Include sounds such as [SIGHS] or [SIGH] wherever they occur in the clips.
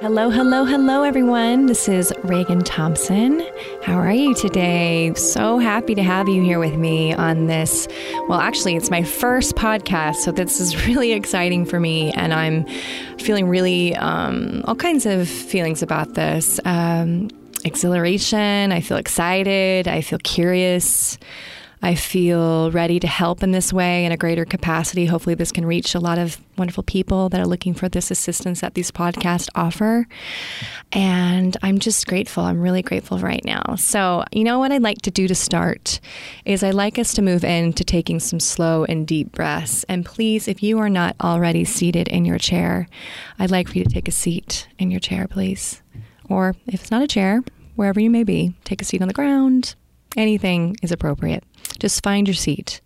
Hello, hello, hello, everyone. This is Reagan Thompson. How are you today? So happy to have you here with me on this. Well, actually, it's my first podcast, so this is [LAUGHS] really exciting for me, and I'm feeling really um, all kinds of feelings about this um, exhilaration. I feel excited. I feel curious. I feel ready to help in this way in a greater capacity. Hopefully, this can reach a lot of wonderful people that are looking for this assistance that these podcasts offer. And I'm just grateful. I'm really grateful right now. So, you know what I'd like to do to start is I'd like us to move into taking some slow and deep breaths. And please, if you are not already seated in your chair, I'd like for you to take a seat in your chair, please. Or if it's not a chair, wherever you may be, take a seat on the ground. Anything is appropriate. Just find your seat.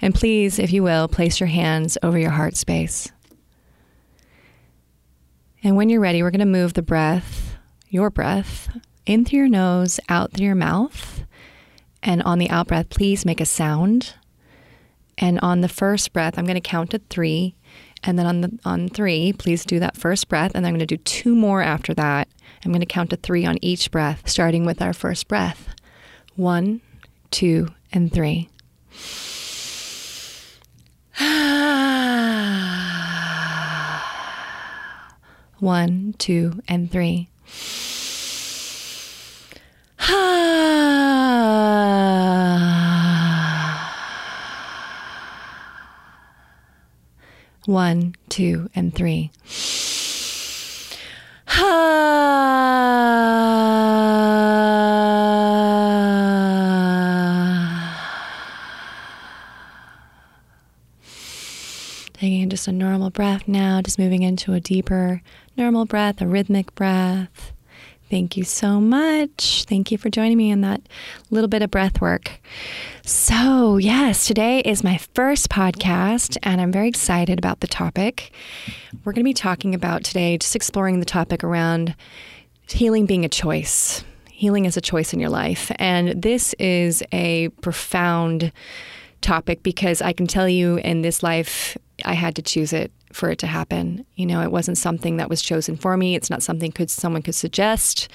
And please, if you will, place your hands over your heart space. And when you're ready, we're going to move the breath, your breath, in through your nose, out through your mouth. And on the out breath, please make a sound. And on the first breath, I'm going to count to three. And then on the on three, please do that first breath. And I'm going to do two more after that. I'm going to count to three on each breath, starting with our first breath. One, two, and three. [SIGHS] One, two, and three. [SIGHS] One, two, and three. [SIGHS] Taking just a normal breath now, just moving into a deeper normal breath, a rhythmic breath. Thank you so much. Thank you for joining me in that little bit of breath work. So, yes, today is my first podcast, and I'm very excited about the topic. We're going to be talking about today, just exploring the topic around healing being a choice. Healing is a choice in your life. And this is a profound topic because I can tell you in this life, I had to choose it for it to happen. You know, it wasn't something that was chosen for me. It's not something could someone could suggest.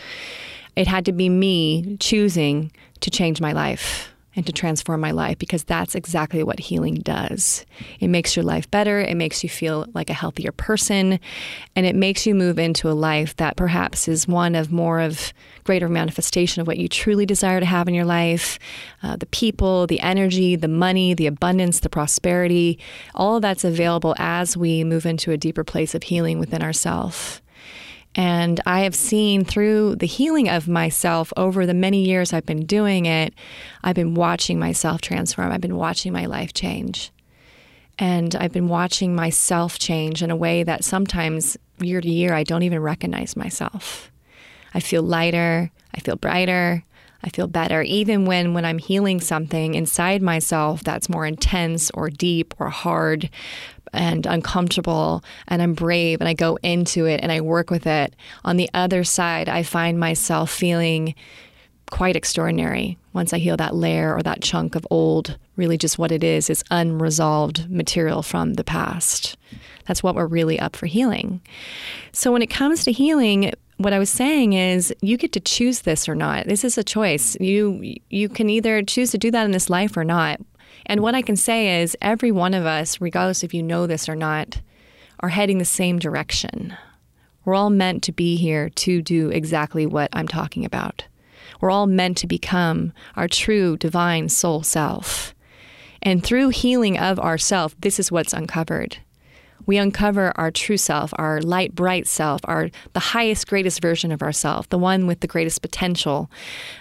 It had to be me choosing to change my life and to transform my life because that's exactly what healing does. It makes your life better, it makes you feel like a healthier person, and it makes you move into a life that perhaps is one of more of greater manifestation of what you truly desire to have in your life uh, the people, the energy, the money, the abundance, the prosperity, all of that's available as we move into a deeper place of healing within ourselves. And I have seen through the healing of myself over the many years I've been doing it, I've been watching myself transform. I've been watching my life change. And I've been watching myself change in a way that sometimes year to year I don't even recognize myself. I feel lighter, I feel brighter, I feel better even when when I'm healing something inside myself that's more intense or deep or hard and uncomfortable and I'm brave and I go into it and I work with it. On the other side, I find myself feeling quite extraordinary once I heal that layer or that chunk of old, really just what it is, is unresolved material from the past. That's what we're really up for healing. So when it comes to healing, what I was saying is you get to choose this or not. This is a choice. You you can either choose to do that in this life or not. And what I can say is every one of us, regardless if you know this or not, are heading the same direction. We're all meant to be here to do exactly what I'm talking about. We're all meant to become our true divine soul self. And through healing of ourself, this is what's uncovered we uncover our true self, our light, bright self, our the highest, greatest version of ourself, the one with the greatest potential,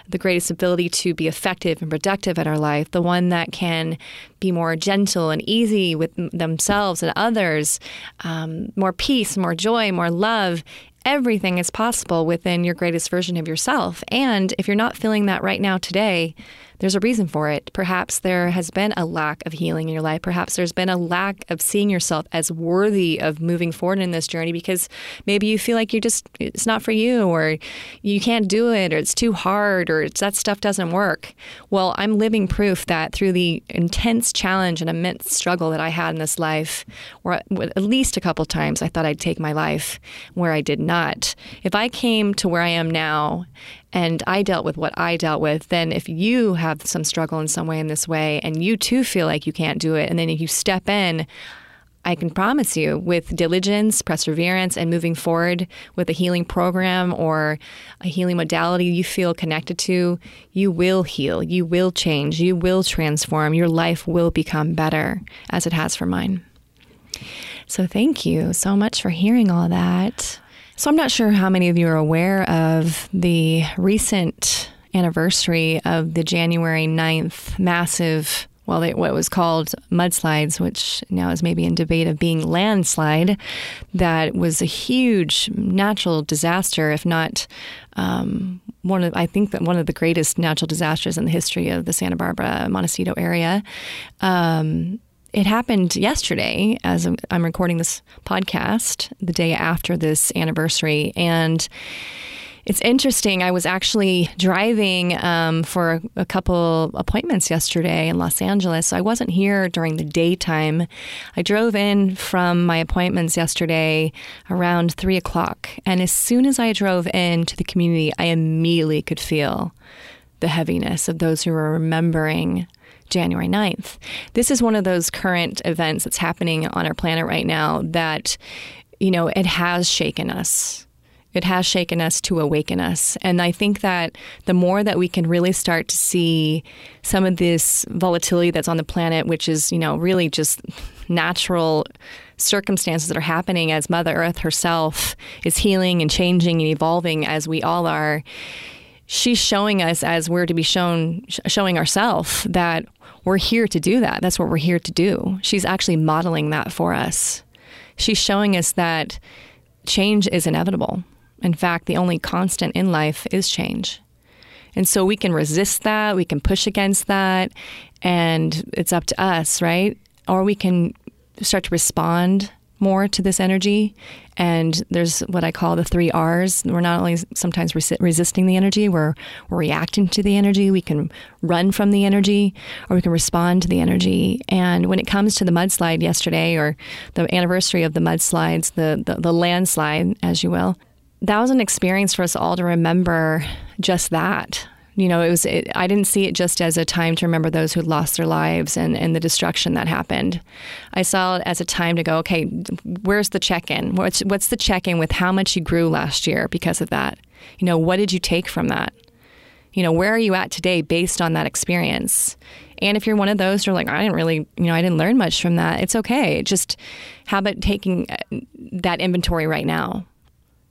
the greatest ability to be effective and productive at our life, the one that can be more gentle and easy with themselves and others, um, more peace, more joy, more love. Everything is possible within your greatest version of yourself. And if you're not feeling that right now today, there's a reason for it. Perhaps there has been a lack of healing in your life. Perhaps there's been a lack of seeing yourself as worthy of moving forward in this journey because maybe you feel like you're just, it's not for you or you can't do it or it's too hard or that stuff doesn't work. Well, I'm living proof that through the intense challenge and immense struggle that I had in this life, or at least a couple times I thought I'd take my life where I did not. If I came to where I am now and I dealt with what I dealt with, then if you have some struggle in some way in this way and you too feel like you can't do it, and then if you step in, I can promise you, with diligence, perseverance, and moving forward with a healing program or a healing modality you feel connected to, you will heal, you will change, you will transform, your life will become better as it has for mine. So, thank you so much for hearing all that. So I'm not sure how many of you are aware of the recent anniversary of the January 9th massive well, they, what was called mudslides, which now is maybe in debate of being landslide, that was a huge natural disaster, if not um, one of, I think that one of the greatest natural disasters in the history of the Santa Barbara Montecito area. Um, it happened yesterday as I'm recording this podcast, the day after this anniversary. And it's interesting. I was actually driving um, for a couple appointments yesterday in Los Angeles. So I wasn't here during the daytime. I drove in from my appointments yesterday around three o'clock. And as soon as I drove into the community, I immediately could feel the heaviness of those who were remembering January 9th. This is one of those current events that's happening on our planet right now that, you know, it has shaken us. It has shaken us to awaken us. And I think that the more that we can really start to see some of this volatility that's on the planet, which is, you know, really just natural circumstances that are happening as Mother Earth herself is healing and changing and evolving as we all are, she's showing us as we're to be shown showing ourselves that we're here to do that. That's what we're here to do. She's actually modeling that for us. She's showing us that change is inevitable. In fact, the only constant in life is change. And so we can resist that, we can push against that, and it's up to us, right? Or we can start to respond more to this energy. And there's what I call the three R's. We're not only sometimes resisting the energy, we're, we're reacting to the energy. We can run from the energy or we can respond to the energy. And when it comes to the mudslide yesterday or the anniversary of the mudslides, the, the, the landslide, as you will, that was an experience for us all to remember just that you know, it was. It, I didn't see it just as a time to remember those who lost their lives and, and the destruction that happened. I saw it as a time to go, okay, where's the check-in? What's what's the check-in with how much you grew last year because of that? You know, what did you take from that? You know, where are you at today based on that experience? And if you're one of those who are like, I didn't really, you know, I didn't learn much from that, it's okay. Just how about taking uh, that inventory right now?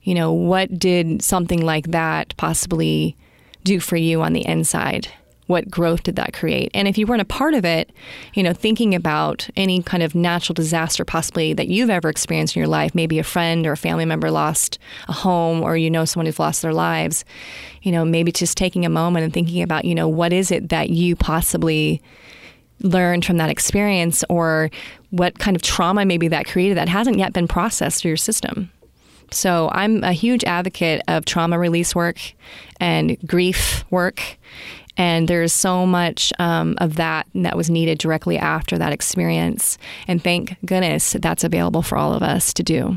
You know, what did something like that possibly do for you on the inside? What growth did that create? And if you weren't a part of it, you know, thinking about any kind of natural disaster possibly that you've ever experienced in your life, maybe a friend or a family member lost a home or you know someone who's lost their lives, you know, maybe just taking a moment and thinking about, you know, what is it that you possibly learned from that experience or what kind of trauma maybe that created that hasn't yet been processed through your system. So I'm a huge advocate of trauma release work and grief work. And there's so much um, of that that was needed directly after that experience. And thank goodness that's available for all of us to do.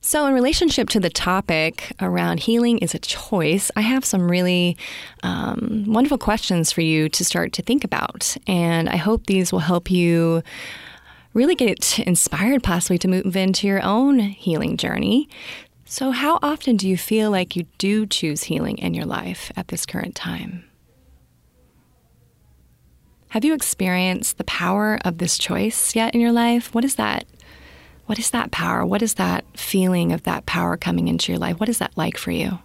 So, in relationship to the topic around healing is a choice, I have some really um, wonderful questions for you to start to think about. And I hope these will help you really get inspired possibly to move into your own healing journey. So, how often do you feel like you do choose healing in your life at this current time? Have you experienced the power of this choice yet in your life? What is that? What is that power? What is that feeling of that power coming into your life? What is that like for you?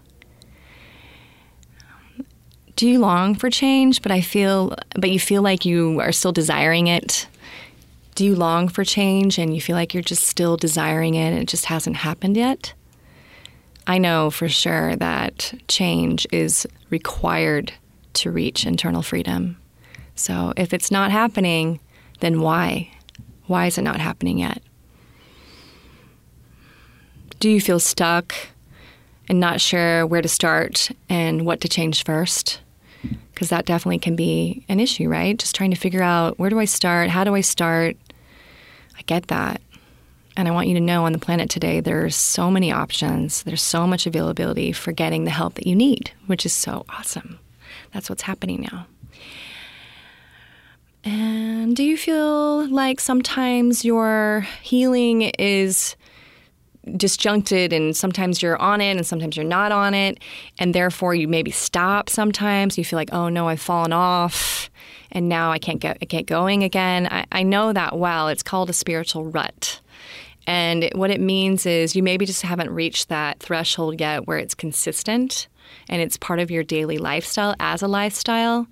Do you long for change, but I feel but you feel like you are still desiring it? Do you long for change and you feel like you're just still desiring it and it just hasn't happened yet? I know for sure that change is required to reach internal freedom. So if it's not happening, then why? Why is it not happening yet? Do you feel stuck and not sure where to start and what to change first? Because that definitely can be an issue, right? Just trying to figure out where do I start? How do I start? I get that. And I want you to know on the planet today, there's so many options. There's so much availability for getting the help that you need, which is so awesome. That's what's happening now. And do you feel like sometimes your healing is disjuncted and sometimes you're on it and sometimes you're not on it and therefore you maybe stop sometimes you feel like oh no i've fallen off and now i can't get get going again I, I know that well it's called a spiritual rut and what it means is you maybe just haven't reached that threshold yet where it's consistent and it's part of your daily lifestyle as a lifestyle.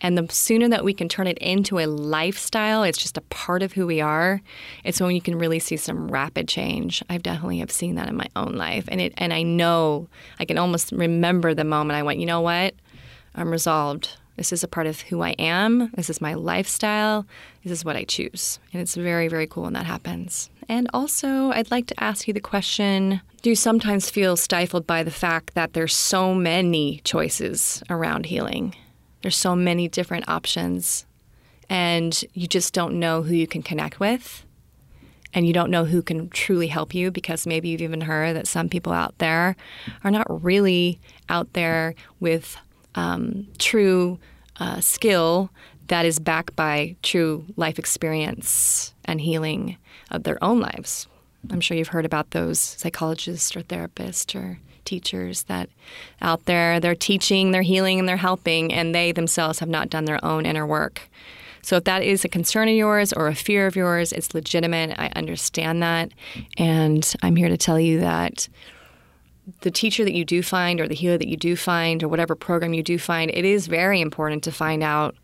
And the sooner that we can turn it into a lifestyle, it's just a part of who we are. It's when you can really see some rapid change. I definitely have seen that in my own life, and it and I know I can almost remember the moment I went. You know what? I'm resolved. This is a part of who I am. This is my lifestyle. This is what I choose. And it's very, very cool when that happens. And also, I'd like to ask you the question Do you sometimes feel stifled by the fact that there's so many choices around healing? There's so many different options, and you just don't know who you can connect with. And you don't know who can truly help you because maybe you've even heard that some people out there are not really out there with um, true uh, skill that is backed by true life experience and healing of their own lives. I'm sure you've heard about those psychologists or therapists or teachers that out there they're teaching, they're healing, and they're helping, and they themselves have not done their own inner work. So if that is a concern of yours or a fear of yours, it's legitimate. I understand that. And I'm here to tell you that the teacher that you do find or the healer that you do find or whatever program you do find, it is very important to find out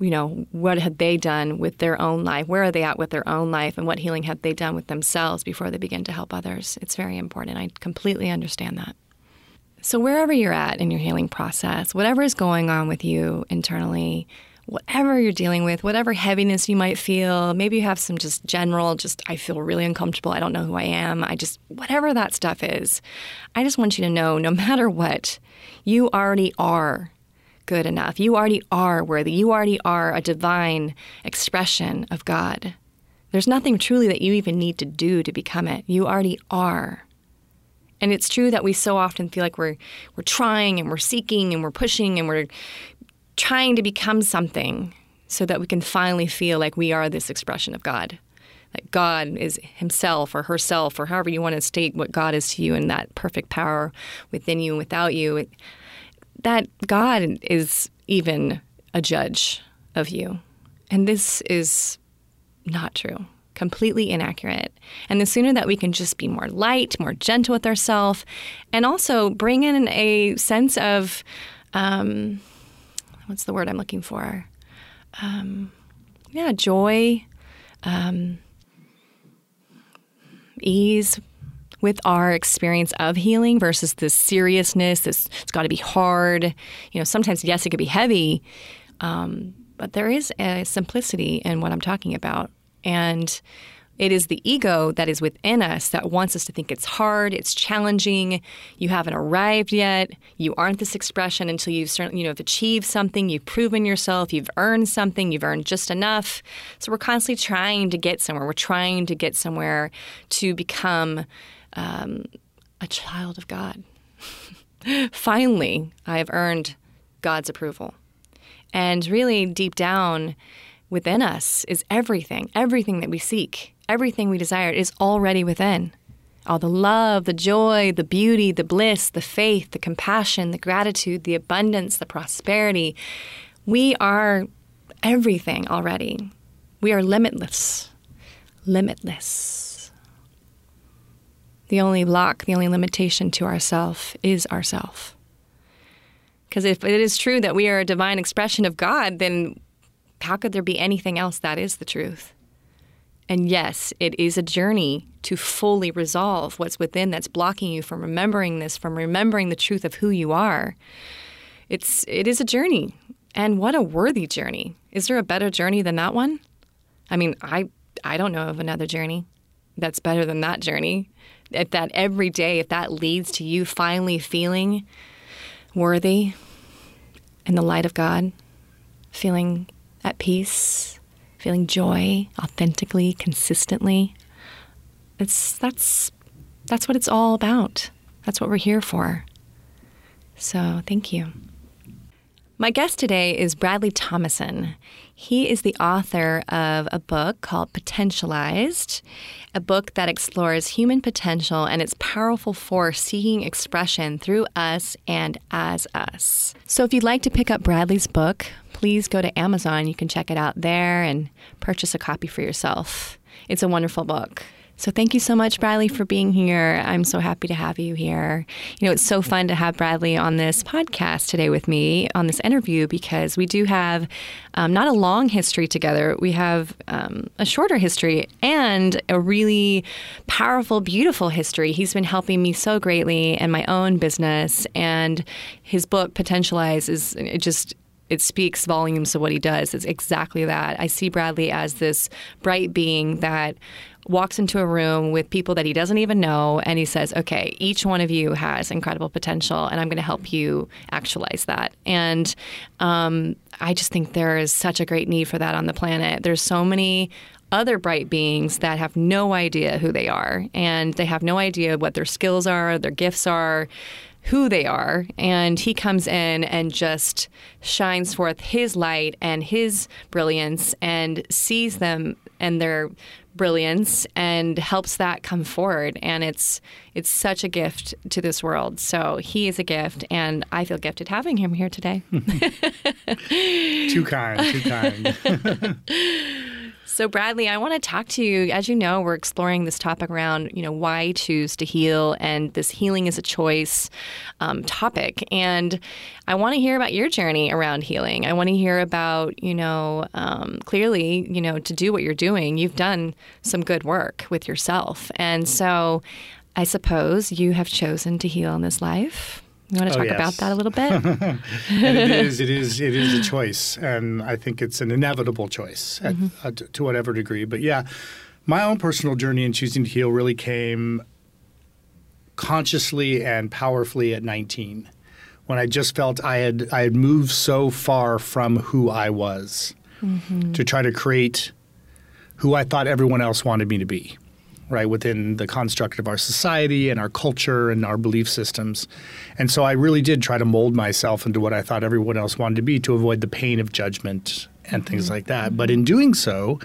you know, what had they done with their own life? Where are they at with their own life? And what healing have they done with themselves before they begin to help others? It's very important. I completely understand that. So, wherever you're at in your healing process, whatever is going on with you internally, whatever you're dealing with, whatever heaviness you might feel, maybe you have some just general, just I feel really uncomfortable, I don't know who I am, I just, whatever that stuff is, I just want you to know no [LAUGHS] matter what, you already are good enough. You already are worthy. You already are a divine expression of God. There's nothing truly that you even need to do to become it. You already are. And it's true that we so often feel like we're we're trying and we're seeking and we're pushing and we're trying to become something so that we can finally feel like we are this expression of God. That God is himself or herself or however you want to state what God is to you and that perfect power within you and without you. That God is even a judge of you. And this is not true completely inaccurate. And the sooner that we can just be more light, more gentle with ourselves, and also bring in a sense of um, what's the word I'm looking for? Um, yeah, joy, um, ease with our experience of healing versus this seriousness. This it's got to be hard. You know, sometimes yes, it could be heavy, um, but there is a simplicity in what I'm talking about, and it is the ego that is within us that wants us to think it's hard, it's challenging, you haven't arrived yet, you aren't this expression until you've certainly, you know, have achieved something, you've proven yourself, you've earned something, you've earned just enough. So we're constantly trying to get somewhere. We're trying to get somewhere to become um, a child of God. [LAUGHS] Finally, I have earned God's approval. And really, deep down within us is everything, everything that we seek everything we desire is already within. All the love, the joy, the beauty, the bliss, the faith, the compassion, the gratitude, the abundance, the prosperity. We are everything already. We are limitless. Limitless. The only block, the only limitation to ourself is ourself. Because if it is true that we are a divine expression of God, then how could there be anything else that is the truth? And yes, it is a journey to fully resolve what's within that's blocking you from remembering this, from remembering the truth of who you are. it's it is a journey. And what a worthy journey. Is there a better journey than that one? I mean, I I don't know of another journey that's better than that journey. If that every day, if that leads to you finally feeling worthy in the light of God, feeling at peace, feeling joy authentically, consistently, it's that's that's what it's all about. That's what we're here for. So, thank you. My guest today is Bradley Thomason. He is the author of a book called Potentialized, a book that explores human potential and its powerful force seeking expression through us and as us. So, if you'd like to pick up Bradley's book, please go to Amazon. You can check it out there and purchase a copy for yourself. It's a wonderful book. So thank you so much, Bradley, for being here. I'm so happy to have you here. You know, it's so fun to have Bradley on this podcast today with me on this interview because we do have um, not a long history together. We have um, a shorter history and a really powerful, beautiful history. He's been helping me so greatly in my own business, and his book Potentialize is just it speaks volumes of what he does. It's exactly that. I see Bradley as this bright being that walks into a room with people that he doesn't even know and he says, okay, each one of you has incredible potential and I'm going to help you actualize that. And um, I just think there is such a great need for that on the planet. There's so many other bright beings that have no idea who they are and they have no idea what their skills are, their gifts are who they are. And he comes in and just shines forth his light and his brilliance and sees them and their brilliance and helps that come forward. And it's it's such a gift to this world. So he is a gift and i feel gifted having him here today. [LAUGHS] Too kind too kind [LAUGHS] So, Bradley, I want to talk to you. As you know, we're exploring this topic around, you know, why choose to heal and this healing is a choice um, topic. And I want to hear about your journey around healing. I want to hear about, you know, um, clearly, you know, to do what you're doing, you've done some good work with yourself. And so I suppose you have chosen to heal in this life. You want to Oh, talk yes. about that a little bit? [LAUGHS] it is it is it is a choice and i think it's an inevitable choice at, uh, to- to whatever degree but yeah my own personal journey in choosing to heal really came consciously and powerfully at 19 when i just felt i had i had moved so far from who i was to try to create who i thought everyone else wanted me to be right within the construct of our society and our culture and our belief systems. And so i really did try to mold myself into what i thought everyone else wanted to be to avoid the pain of judgment and things mm-hmm. like that. But mm-hmm. in doing so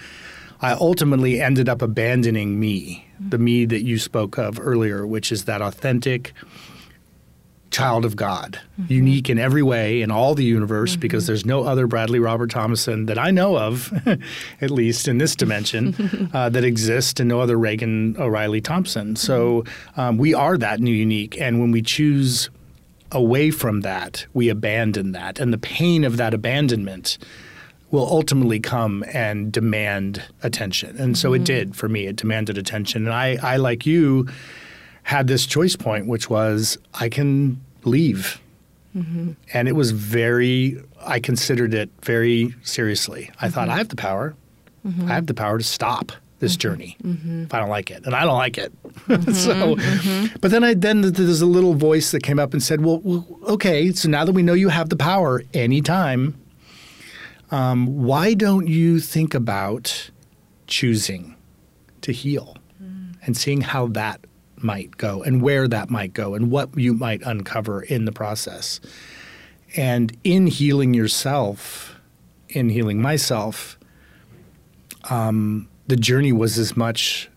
i ultimately ended up abandoning me the me that you spoke of earlier which is that authentic child of God, unique in every way in all the universe, because there's no other Bradley Robert Thomason that I know of, [LAUGHS] at least in this dimension, [LAUGHS] uh, that exists, and no other Reagan O'Reilly Thompson. So um, we are that new unique, and when we choose away from that, we abandon that, and the pain of that abandonment will ultimately come and demand attention. And so it did for me. It demanded attention. And I, I like you, had this choice point, which was I can leave. Mm-hmm. And it was very, I considered it very seriously. I mm-hmm. thought, I have the power. Mm-hmm. I have the power to stop this journey if I don't like it. And I don't like it. [LAUGHS] so, but then I, then there's a little voice that came up and said, well, well, okay, so now that we know you have the power anytime, um, why don't you think about choosing to heal mm. and seeing how that might go and where that might go and what you might uncover in the process. And in healing yourself, in healing myself, um, the journey was as much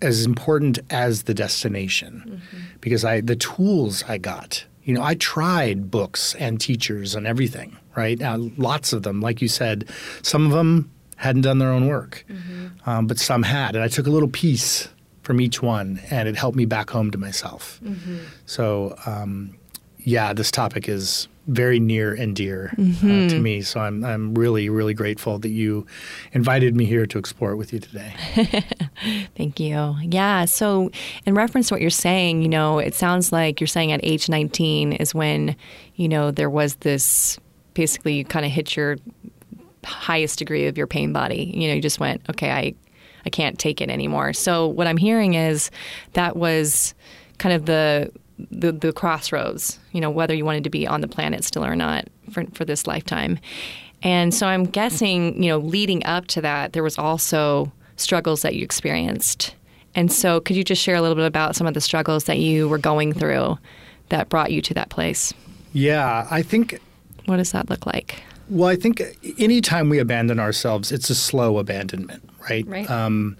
as important as the destination because I the tools I got. You know, I tried books and teachers and everything, right? Now, lots of them, like you said, some of them hadn't done their own work, um, but some had, and I took a little piece from each one, and it helped me back home to myself. So, um, yeah, this topic is very near and dear uh, to me. So I'm I'm really really grateful that you invited me here to explore it with you today. [LAUGHS] Thank you. Yeah. So, in reference to what you're saying, you know, it sounds like you're saying at age 19 is when, you know, there was this basically you kind of hit your highest degree of your pain body. You know, you just went, okay, I, I can't take it anymore. So, what I'm hearing is that was kind of the the, the crossroads, you know, whether you wanted to be on the planet still or not for, for this lifetime. And so I'm guessing, you know, leading up to that, there was also struggles that you experienced. And so could you just share a little bit about some of the struggles that you were going through that brought you to that place? Yeah, I think. What does that look like? Well, I think anytime we abandon ourselves, it's a slow abandonment, right? Right. Um,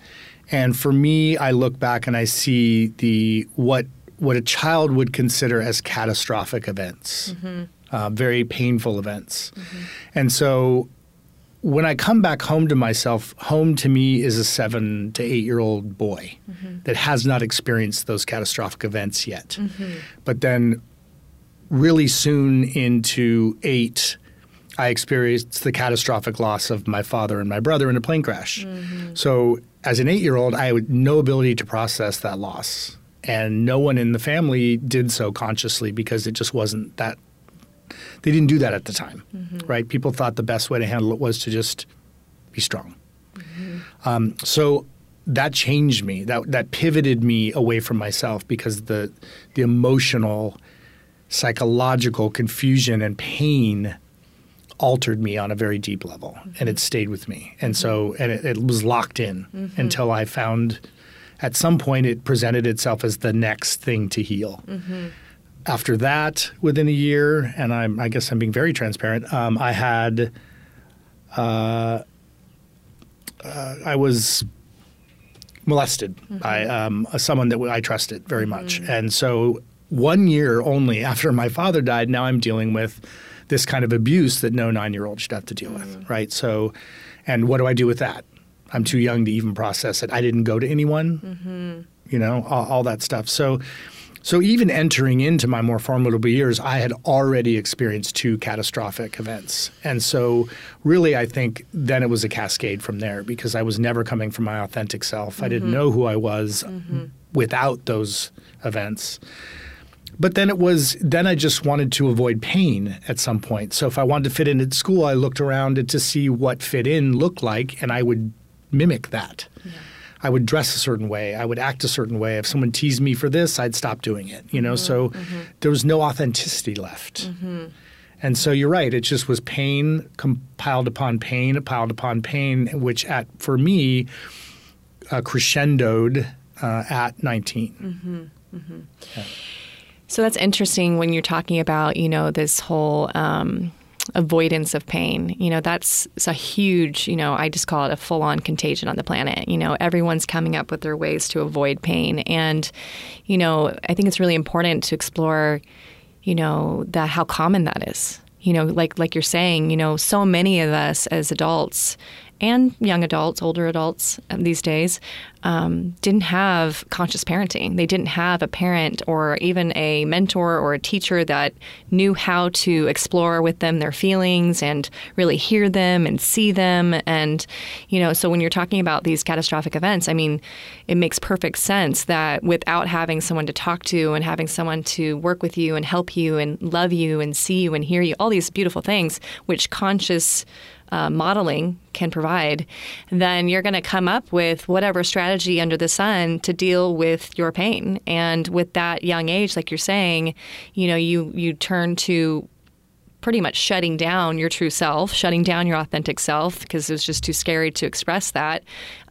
and for me, I look back and I see the what what a child would consider as catastrophic events, mm-hmm. uh, very painful events. Mm-hmm. And so when I come back home to myself, home to me is a seven to eight year old boy mm-hmm. that has not experienced those catastrophic events yet. Mm-hmm. But then, really soon into eight, I experienced the catastrophic loss of my father and my brother in a plane crash. Mm-hmm. So, as an eight year old, I had no ability to process that loss and no one in the family did so consciously because it just wasn't that they didn't do that at the time mm-hmm. right people thought the best way to handle it was to just be strong mm-hmm. um, so that changed me that that pivoted me away from myself because the the emotional psychological confusion and pain altered me on a very deep level mm-hmm. and it stayed with me and so and it, it was locked in mm-hmm. until i found at some point it presented itself as the next thing to heal. Mm-hmm. After that, within a year, and I'm, I guess I'm being very transparent, um, I had, uh, uh, I was molested mm-hmm. by um, someone that I trusted very much. Mm-hmm. And so one year only after my father died, now I'm dealing with this kind of abuse that no nine year old should have to deal with, mm-hmm. right? So, and what do I do with that? I'm too young to even process it. I didn't go to anyone, mm-hmm. you know, all, all, that stuff. So, so even entering into my more formidable years, I had already experienced two catastrophic events, and so really, I think then it was a cascade from there because I was never coming from my authentic self. Mm-hmm. I didn't mm-hmm. know who I was mm-hmm. without those events. But then it was then I just wanted to avoid pain at some point. So if I wanted to fit in at school, I looked around to see what fit in looked like, and I would mimic that. Yeah. I would dress a certain way. I would act a certain way. If someone teased me for this, I'd stop doing it. You know, mm-hmm, so mm-hmm. there was no authenticity left. Mm-hmm. And so you're right. It just was pain compiled upon pain, piled upon pain, which at for me uh, crescendoed uh, at 19. Mm-hmm, mm-hmm. Yeah. So that's interesting when you're talking about you know this whole. Um, avoidance of pain. You know, that's a huge, you know, I just call it a full on contagion on the planet. You know, everyone's coming up with their ways to avoid pain. And, you know, I think it's really important to explore, you know, that how common that is. You know, like like you're saying, you know, so many of us as adults and young adults, older adults um, these days, um, didn't have conscious parenting. They didn't have a parent or even a mentor or a teacher that knew how to explore with them their feelings and really hear them and see them. And, you know, so when you're talking about these catastrophic events, I mean, it makes perfect sense that without having someone to talk to and having someone to work with you and help you and love you and see you and hear you, all these beautiful things, which conscious uh, modeling can provide, then you're going to come up with whatever strategy under the sun to deal with your pain. And with that young age, like you're saying, you know, you you turn to pretty much shutting down your true self, shutting down your authentic self because it was just too scary to express that.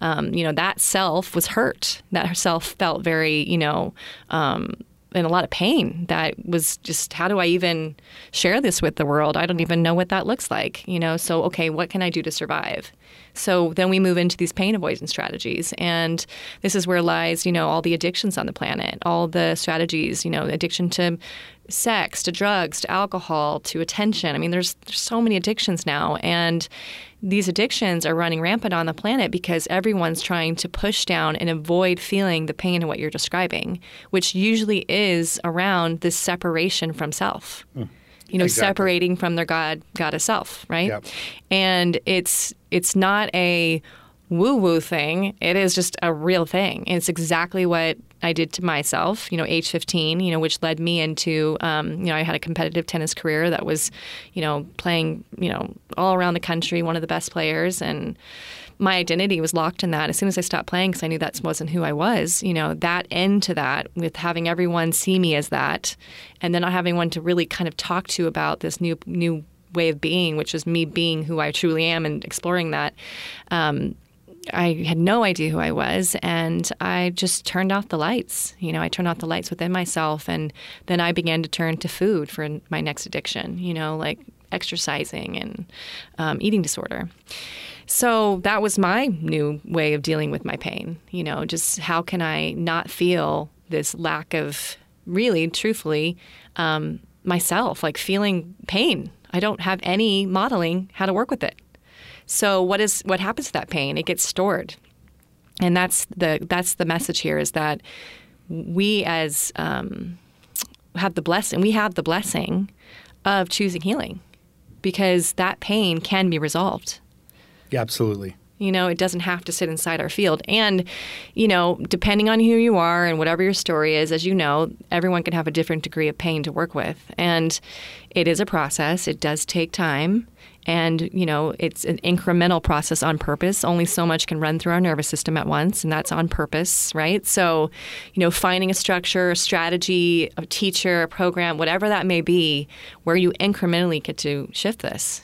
Um, you know, that self was hurt. That self felt very, you know, um, in a lot of pain that was just how do I even share this with the world? I don't even know what that looks like, you know. So okay, what can I do to survive? So then we move into these pain avoidance strategies and this is where lies, you know, all the addictions on the planet, all the strategies, you know, addiction to sex to drugs to alcohol to attention. I mean, there's, there's so many addictions now. And these addictions are running rampant on the planet because everyone's trying to push down and avoid feeling the pain of what you're describing, which usually is around this separation from self. Mm. You know, exactly. separating from their God, goddess self, right? Yep. And it's it's not a woo woo thing. It is just a real thing. It's exactly what I did to myself, you know, age 15, you know, which led me into, um, you know, I had a competitive tennis career that was, you know, playing, you know, all around the country, one of the best players. And my identity was locked in that. As soon as I stopped playing, because I knew that wasn't who I was, you know, that end to that with having everyone see me as that and then not having one to really kind of talk to about this new, new way of being, which is me being who I truly am and exploring that. Um, I had no idea who I was, and I just turned off the lights. You know, I turned off the lights within myself, and then I began to turn to food for my next addiction. You know, like exercising and um, eating disorder. So that was my new way of dealing with my pain. You know, just how can I not feel this lack of really, truthfully, um, myself, like feeling pain. I don't have any modeling how to work with it. So what is what happens to that pain? It gets stored, and that's the that's the message here is that we as um, have the blessing we have the blessing of choosing healing because that pain can be resolved. Yeah, absolutely. You know, it doesn't have to sit inside our field. And, you know, depending on who you are and whatever your story is, as you know, everyone can have a different degree of pain to work with. And it is a process, it does take time. And, you know, it's an incremental process on purpose. Only so much can run through our nervous system at once, and that's on purpose, right? So, you know, finding a structure, a strategy, a teacher, a program, whatever that may be, where you incrementally get to shift this.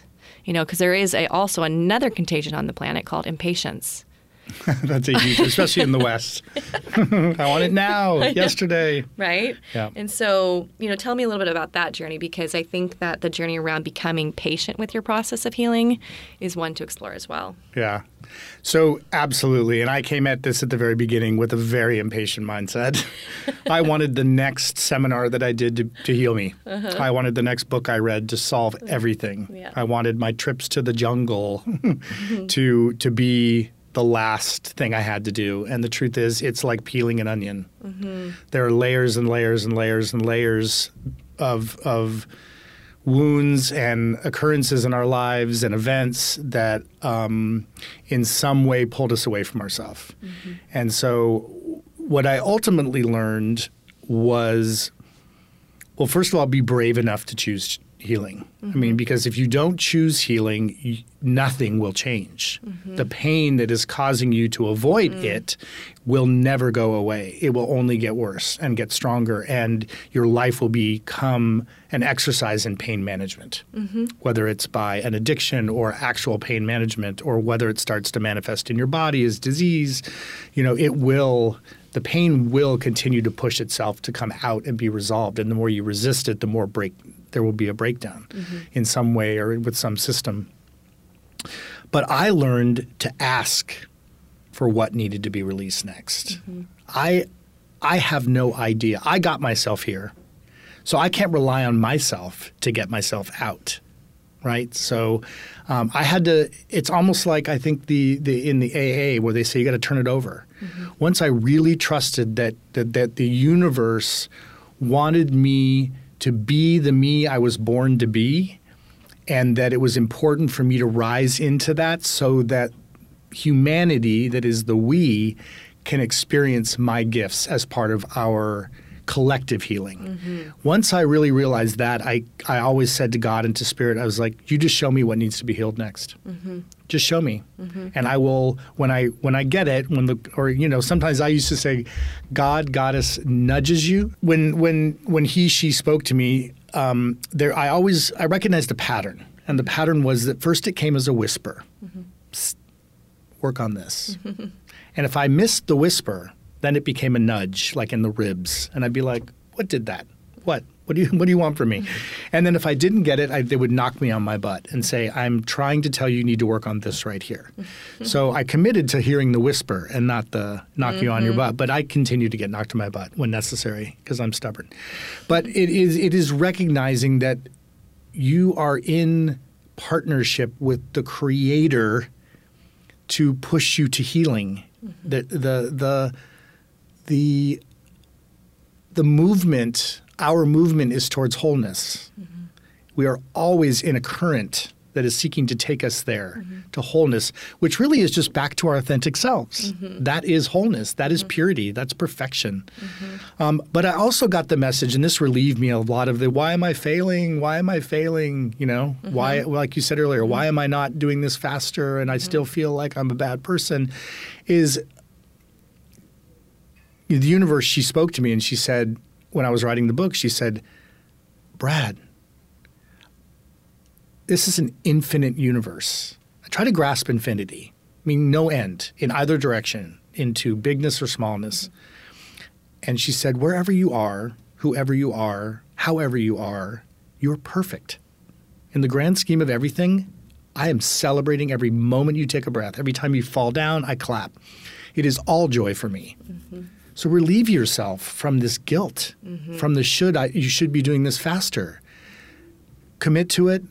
You know, because there is a, also another contagion on the planet called impatience. [LAUGHS] That's a huge, especially in the West. [LAUGHS] I want it now, [LAUGHS] yesterday. Right? Yeah. And so, you know, tell me a little bit about that journey because I think that the journey around becoming patient with your process of healing is one to explore as well. Yeah. So, absolutely. And I came at this at the very beginning with a very impatient mindset. I wanted the next seminar that I did to, to heal me. Uh-huh. I wanted the next book I read to solve everything. Yeah. I wanted my trips to the jungle to to be the last thing I had to do. And the truth is, it's like peeling an onion. Mm-hmm. There are layers and layers and layers and layers of of wounds and occurrences in our lives and events that, um, in some way, pulled us away from ourselves. Mm-hmm. And so, what I ultimately learned was, well, first of all, be brave enough to choose healing. Mm-hmm. I mean, mm-hmm. because if you don't choose healing, nothing will change. Mm-hmm. The pain that is causing you to avoid mm. it will never go away. It will only get worse and get stronger, and your life will become an exercise in pain management, mm-hmm. whether it's by an addiction or actual pain management, or whether it starts to manifest in your body as disease. You know, it will the pain will continue to push itself to come out and be resolved. And the more you resist it, the more break there will be a breakdown mm-hmm. in some way or with some system. But I learned to ask for what needed to be released next. Mm-hmm. I I have no idea. I got myself here. So I can't rely on myself to get myself out. Right? So um, I had to it's almost like I think the, the in the AA where they say you got to turn it over. Mm-hmm. Once I really trusted that, that that the universe wanted me to be the me I was born to be, and that it was important for me to rise into that so that humanity, that is the we, can experience my gifts as part of our collective healing. Mm-hmm. Once I really realized that, I, I always said to God and to Spirit, I was like, you just show me what needs to be healed next. Mm-hmm. Just show me, mm-hmm. and I will when I when I get it. When the or you know sometimes I used to say, God, Goddess nudges you. When when when he she spoke to me, um, there I always I recognized a pattern, and the pattern was that first it came as a whisper. Psst, work on this, [LAUGHS] and if I missed the whisper, then it became a nudge, like in the ribs, and I'd be like, "What did that? What? What do you [LAUGHS] What do you want from me? And then if I didn't get it, I, they would knock me on my butt and say, "I'm trying to tell you, you need to work on this right here." [LAUGHS] so I committed to hearing the whisper and not the knock you on your mm-hmm. butt. But I continue to get knocked on my butt when necessary because I'm stubborn. But it is it is recognizing that you are in partnership with the Creator to push you to healing. Mm-hmm. The the the the the movement, our movement is towards wholeness. Mm-hmm. We are always in a current that is seeking to take us there mm-hmm. to wholeness, which really is just back to our authentic selves. Mm-hmm. That is wholeness. That is purity. That's perfection. Um, but I also got the message, and this relieved me a lot of the why am I failing? Why am I failing? You know, why, like you said earlier, why am I not doing this faster and I still feel like I'm a bad person? Is the universe, she spoke to me and she said, when I was writing the book, she said, Brad, this is an infinite universe. I try to grasp infinity, meaning no end in either direction, into bigness or smallness. And she said, wherever you are, whoever you are, however you are, you're perfect. In the grand scheme of everything, I am celebrating every moment you take a breath. Every time you fall down, I clap. It is all joy for me. Mm-hmm. So relieve yourself from this guilt, mm-hmm. from the should I you should be doing this faster. Commit to it.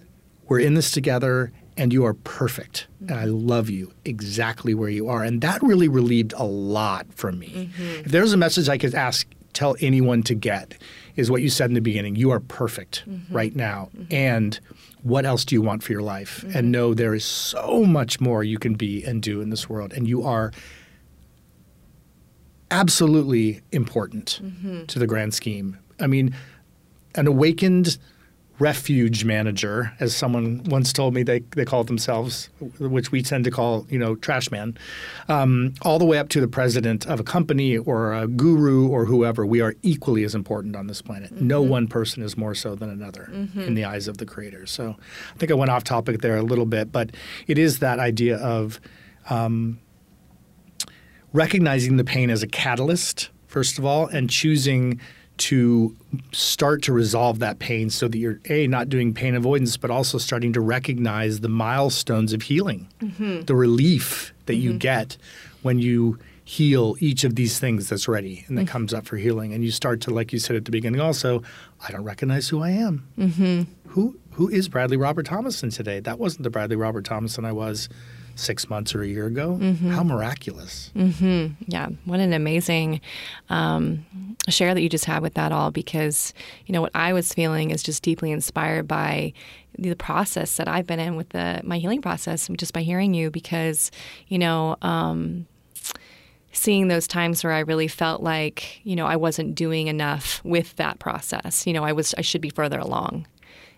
We're in this together and you are perfect. And I mm-hmm. love you exactly where you are. And that really relieved a lot from me. Mm-hmm. If there's a message I could ask tell anyone to get is what you said in the beginning. You are perfect right now. And what else do you want for your life? And know there is so much more you can be and do in this world. And you are absolutely important to the grand scheme. I mean, an awakened refuge manager, as someone once told me they, they call themselves, which we tend to call, you know, trash man, um, all the way up to the president of a company or a guru or whoever, we are equally as important on this planet. No one person is more so than another in the eyes of the creator. So I think I went off topic there a little bit, but it is that idea of um, recognizing the pain as a catalyst, first of all, and choosing to start to resolve that pain so that you're a not doing pain avoidance but also starting to recognize the milestones of healing mm-hmm. the relief that you mm-hmm. get when you heal each of these things that's ready and that mm-hmm. comes up for healing. And you start to like you said at the beginning also i don't recognize who i am. Who who is bradley robert thomason today? That wasn't the bradley robert thomason i was six months or a year ago how miraculous Yeah, what an amazing um, share that you just had with that all because, you know, what I was feeling is just deeply inspired by the process that I've been in with the my healing process just by hearing you because, you know, um, seeing those times where I really felt like, you know, I wasn't doing enough with that process. You know, I was I should be further along.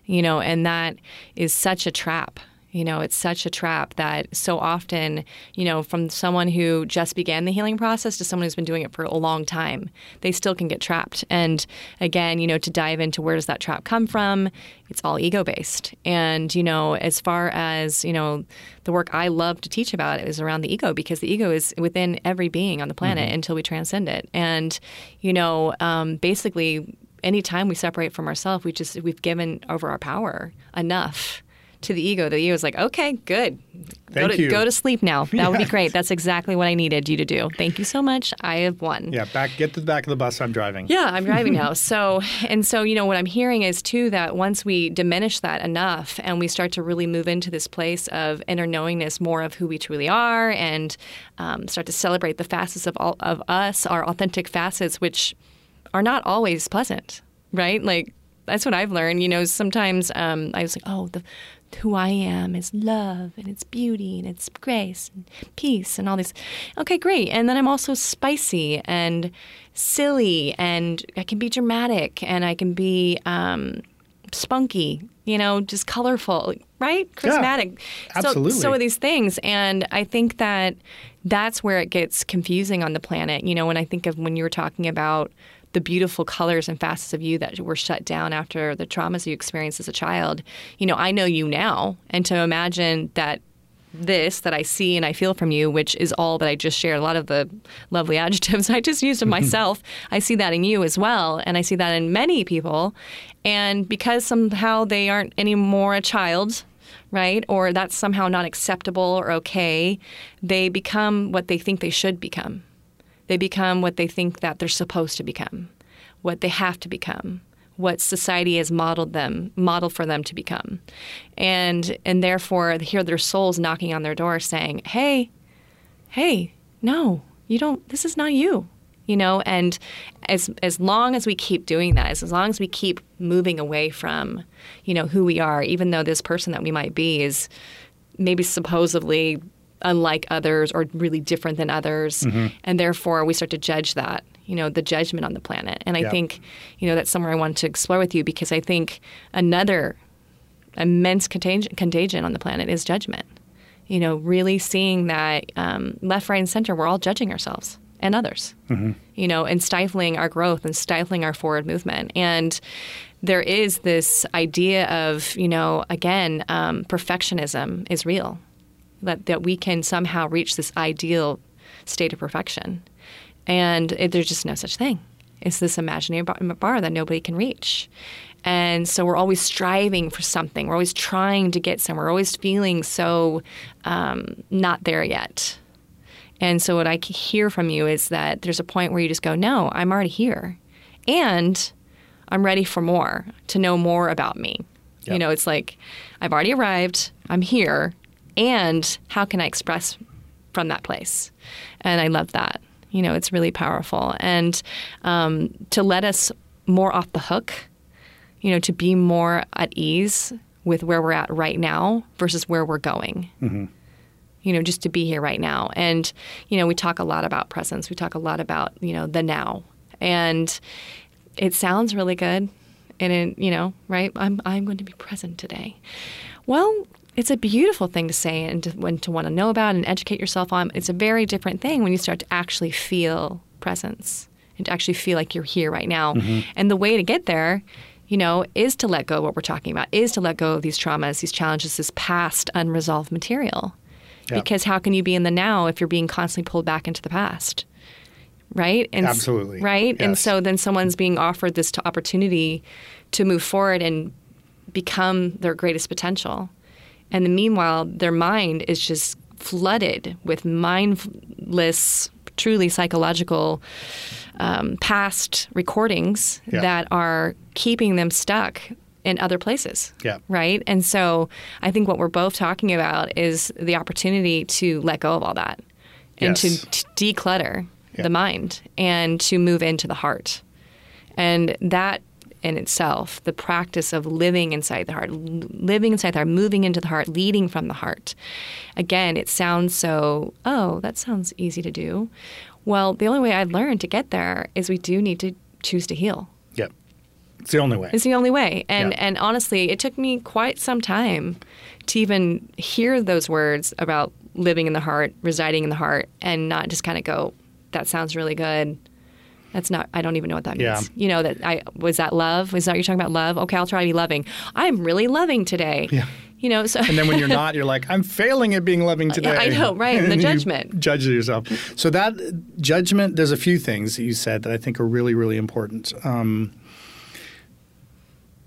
You know, and that is such a trap. You know, it's such a trap that so often, you know, from someone who just began the healing process to someone who's been doing it for a long time, they still can get trapped. And again, you know, to dive into where does that trap come from, it's all ego based. And, you know, as far as, you know, the work I love to teach about is around the ego because the ego is within every being on the planet until we transcend it. And, you know, um, basically, anytime we separate from ourselves, we just, we've given over our power enough to the ego. The ego is like, okay, good. Go Thank to, you. go to sleep now. That would be [LAUGHS] great. That's exactly what I needed you to do. Thank you so much. I have won. yeah back get to the back of the bus i'm driving Yeah, I'm driving now. [LAUGHS] So, and so, you know, what I'm hearing is too that once we diminish that enough and we start to really move into this place of inner knowingness more of who we truly are and um, start to celebrate the facets of all of us, our authentic facets, which are not always pleasant, right? Like, that's what I've learned. You know, sometimes um, I was like, oh, the who I am is love and it's beauty and it's grace and peace and all these. Okay, great. And then I'm also spicy and silly and I can be dramatic and I can be um, spunky, you know, just colorful, right? Charismatic. absolutely. So, so are these things. And I think that that's where it gets confusing on the planet. You know, when I think of when you were talking about the beautiful colors and facets of you that were shut down after the traumas you experienced as a child, you know, I know you now. And to imagine that this that I see and I feel from you, which is all that I just shared. A lot of the lovely [LAUGHS] adjectives I just used of mm-hmm. myself. I see that in you as well, and I see that in many people. And because somehow they aren't anymore a child, right? Or that's somehow not acceptable or okay, they become what they think they should become. They become what they think that they're supposed to become, what they have to become, what society has modeled them, modeled for them to become. And and therefore hear their souls knocking on their door saying, Hey, hey, no, you don't this is not you you know and as as long as we keep doing that as, as long as we keep moving away from you know who we are even though this person that we might be is maybe supposedly unlike others or really different than others mm-hmm. and therefore we start to judge that you know the judgment on the planet and i yeah. think you know that's somewhere i want to explore with you because i think another immense contagion, contagion on the planet is judgment you know really seeing that um, left right and center we're all judging ourselves and others, mm-hmm. you know, and stifling our growth and stifling our forward movement. And there is this idea of, you know, again, um, perfectionism is real, that, that we can somehow reach this ideal state of perfection. And it, there's just no such thing. It's this imaginary bar, that nobody can reach. And so we're always striving for something. We're always trying to get somewhere. We're always feeling so um, not there yet. And so what I hear from you is that there's a point where you just go, no, I'm already here. And I'm ready for more, to know more about me. Yep. You know, it's like I've already arrived, I'm here, and how can I express from that place? And I love that. You know, it's really powerful. And um, to let us more off the hook, you know, to be more at ease with where we're at right now versus where we're going. Mm-hmm you know, just to be here right now. And, you know, we talk a lot about presence. We talk a lot about, you know, the now. And it sounds really good. And, it, you know, right? I'm, I'm going to be present today. Well, it's a beautiful thing to say and to, when to want to know about and educate yourself on. It's a very different thing when you start to actually feel presence and to actually feel like you're here right now. Mm-hmm. And the way to get there you know, is to let go of what we're talking about, is to let go of these traumas, these challenges, this past unresolved material. Yeah. Because how can you be in the now if you're being constantly pulled back into the past? Right? And Absolutely. Right? Yes. And so then someone's being offered this opportunity to move forward and become their greatest potential. And the meanwhile, their mind is just flooded with mindless, truly psychological um, past recordings yeah. that are keeping them stuck in other places. Yeah. Right. And so I think what we're both talking about is the opportunity to let go of all that and yes. to, to, declutter yeah. the mind and to move into the heart. And that in itself, the practice of living inside the heart, living inside the heart, moving into the heart, leading from the heart. Again, it sounds so, oh, that sounds easy to do. Well, the only way I've learned to get there is we do need to choose to heal. Yep. It's the only way. It's the only way. And yeah. and honestly, it took me quite some time to even hear those words about living in the heart, residing in the heart, and not just kind of go, "That sounds really good." That's not. I don't even know what that means. Yeah. You know that I was that love. Was that you're talking about love? Okay, I'll try to be loving. I'm really loving today. Yeah. You know, so and then when you're [LAUGHS] not, you're like, I'm failing at being loving today. I know, right? And the [LAUGHS] judgment. You judge yourself. So that judgment. There's a few things that you said that I think are really, really important. Um,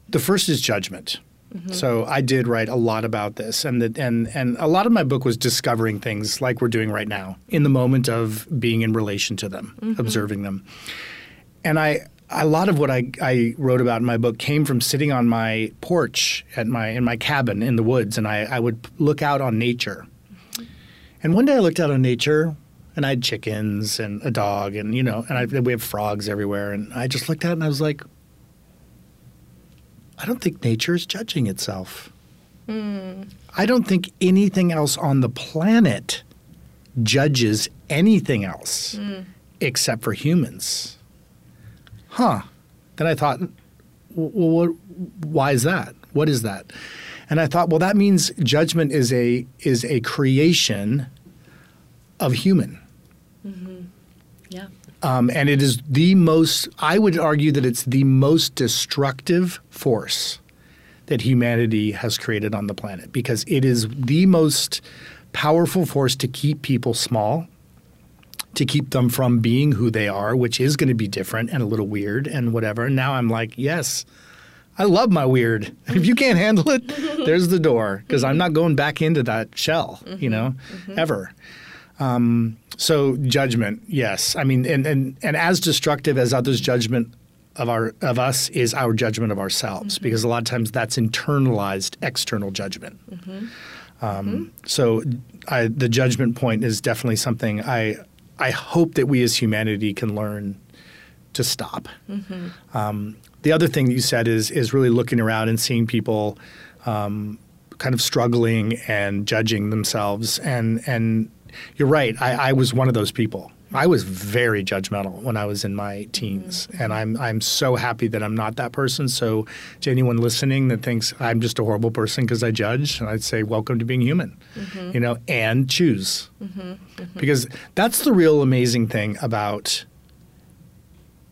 the first is judgment. Mm-hmm. So I did write a lot about this, and the, and and a lot of my book was discovering things like we're doing right now in the moment of being in relation to them, mm-hmm. observing them. And I a lot of what I, I wrote about in my book came from sitting on my porch at my in my cabin in the woods, and I, I would look out on nature. And one day I looked out on nature, and I had chickens and a dog, and you know, and I, we have frogs everywhere, and I just looked out and I was like, I don't think nature is judging itself. Mm. I don't think anything else on the planet judges anything else mm. except for humans. Huh. Then I thought, well, what, why is that? What is that? And I thought, well, that means judgment is a is a creation of human. Mm-hmm. Yeah. Um, and it is the most, I would argue that it's the most destructive force that humanity has created on the planet because it is the most powerful force to keep people small, to keep them from being who they are, which is going to be different and a little weird and whatever. And now I'm like, yes, I love my weird. [LAUGHS] If you can't handle it, [LAUGHS] there's the door because I'm not going back into that shell, you know, ever. Um, so judgment, yes. I mean, and, and and as destructive as others' judgment of our of us is our judgment of ourselves, because a lot of times that's internalized external judgment. Um, So I, the judgment point is definitely something I I hope that we as humanity can learn to stop. Um, the other thing that you said is is really looking around and seeing people um, kind of struggling and judging themselves. And and you're right. I, I was one of those people. I was very judgmental when I was in my teens, mm-hmm. and I'm I'm so happy that I'm not that person. So, to anyone listening that thinks I'm just a horrible person because I judge, I'd say welcome to being human, mm-hmm. you know, and choose, mm-hmm. because that's the real amazing thing about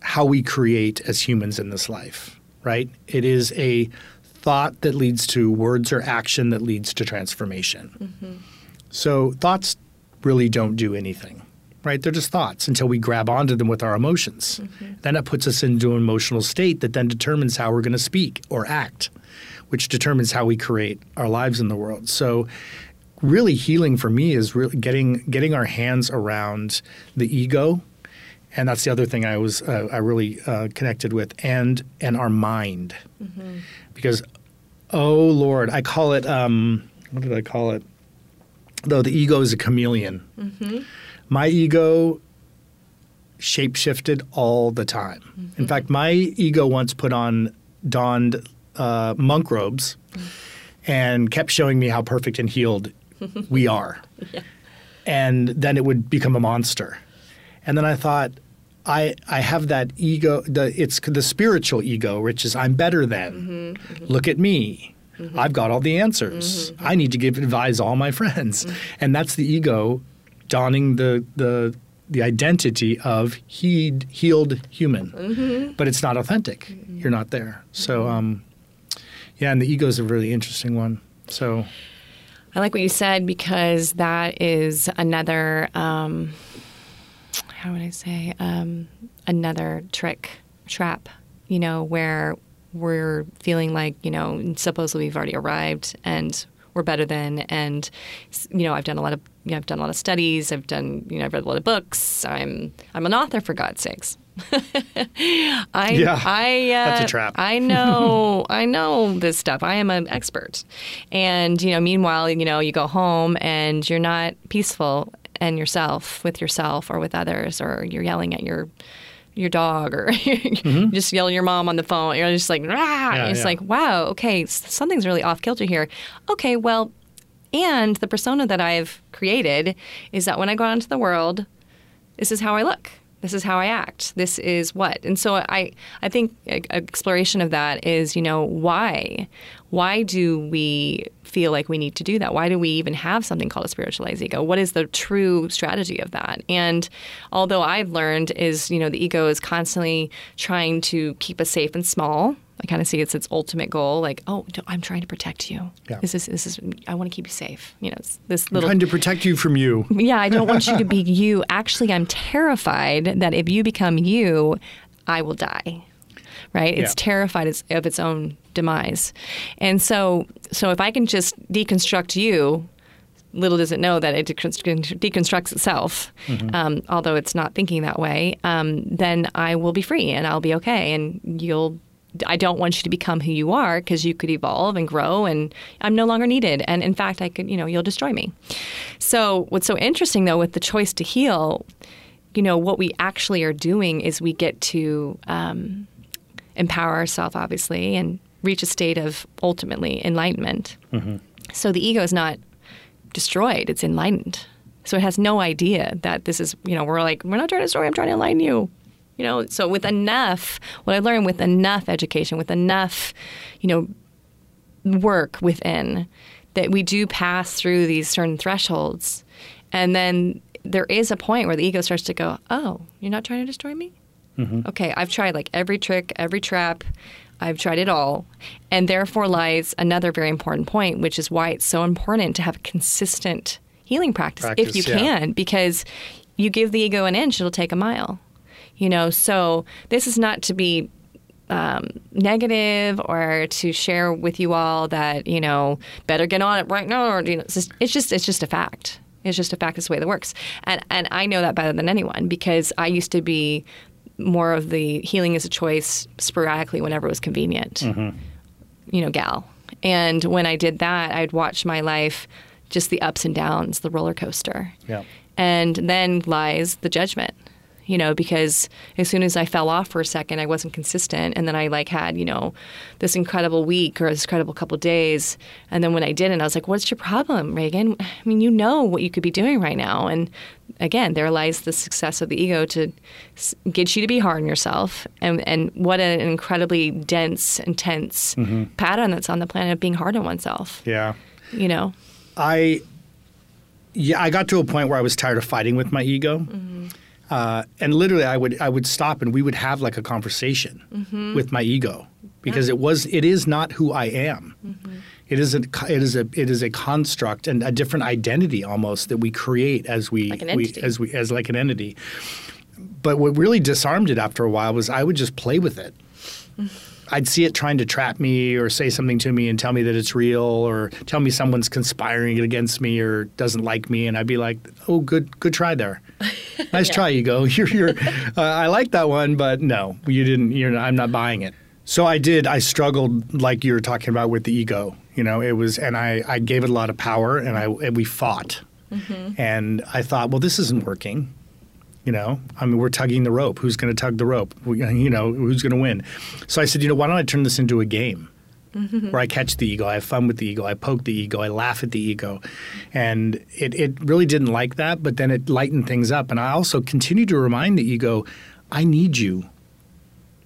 how we create as humans in this life, right? It is a thought that leads to words or action that leads to transformation. So thoughts really don't do anything, right? They're just thoughts until we grab onto them with our emotions. Then it puts us into an emotional state that then determines how we're going to speak or act, which determines how we create our lives in the world. So really healing for me is really getting getting our hands around the ego and that's the other thing I was uh, I really uh, connected with, and and our mind, because oh Lord, I call it um, what did I call it? Though the ego is a chameleon. Mm-hmm. My ego shapeshifted all the time. In mm-hmm. fact, my ego once put on donned uh, monk robes mm. and kept showing me how perfect and healed [LAUGHS] we are, and then it would become a monster. And then I thought, I I have that ego. The it's the spiritual ego, which is I'm better than. Mm-hmm. Look at me. I've got all the answers. I need to give advise all my friends, and that's the ego donning the the the identity of heed, healed human, but it's not authentic. You're not there. So, um, yeah, and the ego is a really interesting one. So, I like what you said because that is another, um, how would I say, um, another trick, trap, you know, where we're feeling like, you know, supposedly we've already arrived and we're better than. And, you know, I've done a lot of, you know, I've done a lot of studies. I've done, you know, I've read a lot of books. I'm, I'm an author for God's sakes. [LAUGHS] I, Yeah, I, uh, that's a trap. I [LAUGHS] know, I know this stuff. I am an expert. And, you know, meanwhile, you know, you go home and you're not peaceful and yourself with yourself or with others, or you're yelling at your your dog or [LAUGHS] mm-hmm. you just yell at your mom on the phone. You're just like, Rah! it's yeah. like, wow, okay, something's really off kilter here. Okay, well, and the persona that I've created is that when I go out into the world, this is how I look. This is how I act. This is what. And so I, I think exploration of that is, you know, why? Why do we feel like we need to do that? Why do we even have something called a spiritualized ego? What is the true strategy of that? And although I've learned is, you know, the ego is constantly trying to keep us safe and small. I kind of see it's its ultimate goal. Like, oh, I'm trying to protect you. Yeah. This is this is. I want to keep you safe. You know, this I'm little trying to protect you from you. [LAUGHS] yeah, I don't want you to be [LAUGHS] you. Actually, I'm terrified that if you become you, I will die. Right? It's Yeah. terrified its- of its own demise. And so so if I can just deconstruct you, little does it know that it deconstructs itself, um, although it's not thinking that way, um, then I will be free and I'll be okay. And you'll I don't want you to become who you are because you could evolve and grow and I'm no longer needed. And in fact, I could, you know, you'll destroy me. So, what's so interesting though with the choice to heal, you know, what we actually are doing is we get to um, empower ourselves, obviously, and reach a state of ultimately enlightenment. So, the ego is not destroyed, it's enlightened. So, it has no idea that this is, you know, we're like, we're not trying to destroy, I'm trying to enlighten you. You know, so with enough, what I learned with enough education, with enough, you know, work within, that we do pass through these certain thresholds. And then there is a point where the ego starts to go, Oh, you're not trying to destroy me? Mm-hmm. Okay, I've tried like every trick, every trap. I've tried it all. And therefore lies another very important point, which is why it's so important to have a consistent healing practice, if you yeah. can, because you give the ego an inch, it'll take a mile. You know, so this is not to be um, negative or to share with you all that you know better get on it right now. Or you know, it's just it's just, it's just a fact. It's just a fact. It's the way that works, and and I know that better than anyone because I used to be more of the healing as a choice sporadically whenever it was convenient. You know, gal. And when I did that, I'd watch my life, just the ups and downs, the roller coaster. Yeah. And then lies the judgment, you know, because as soon as I fell off for a second, I wasn't consistent. And then I like had, you know, this incredible week or this incredible couple days. And then when I didn't, I was like, what's your problem, Reagan? I mean, you know what you could be doing right now. And again, there lies the success of the ego to get you to be hard on yourself. And, and what an incredibly dense, intense mm-hmm. pattern that's on the planet of being hard on oneself, Yeah. you know? I yeah, I got to a point where I was tired of fighting with my ego. Mm-hmm. Uh, and literally, I would I would stop and we would have like a conversation mm-hmm. with my ego because it was it is not who I am. Mm-hmm. It is a it is a it is a construct and a different identity almost that we create as we, Like we as we as like an entity. But what really disarmed it after a while was I would just play with it. Mm-hmm. I'd see it trying to trap me or say something to me and tell me that it's real or tell me someone's conspiring against me or doesn't like me and I'd be like, "Oh, good good try there. [LAUGHS] Nice try, ego. [LAUGHS] You're you're uh, I like that one, but no, you didn't you're I'm not buying it." So I did. I struggled like you were talking about with the ego. You know, it was and I I gave it a lot of power and I and we fought. And I thought, "Well, this isn't working." You know, I mean, we're tugging the rope. Who's going to tug the rope? We, you know, who's going to win? So I said, you know, why don't I turn this into a game mm-hmm. where I catch the ego, I have fun with the ego, I poke the ego, I laugh at the ego, and it it really didn't like that. But then it lightened things up, and I also continued to remind the ego, I need you.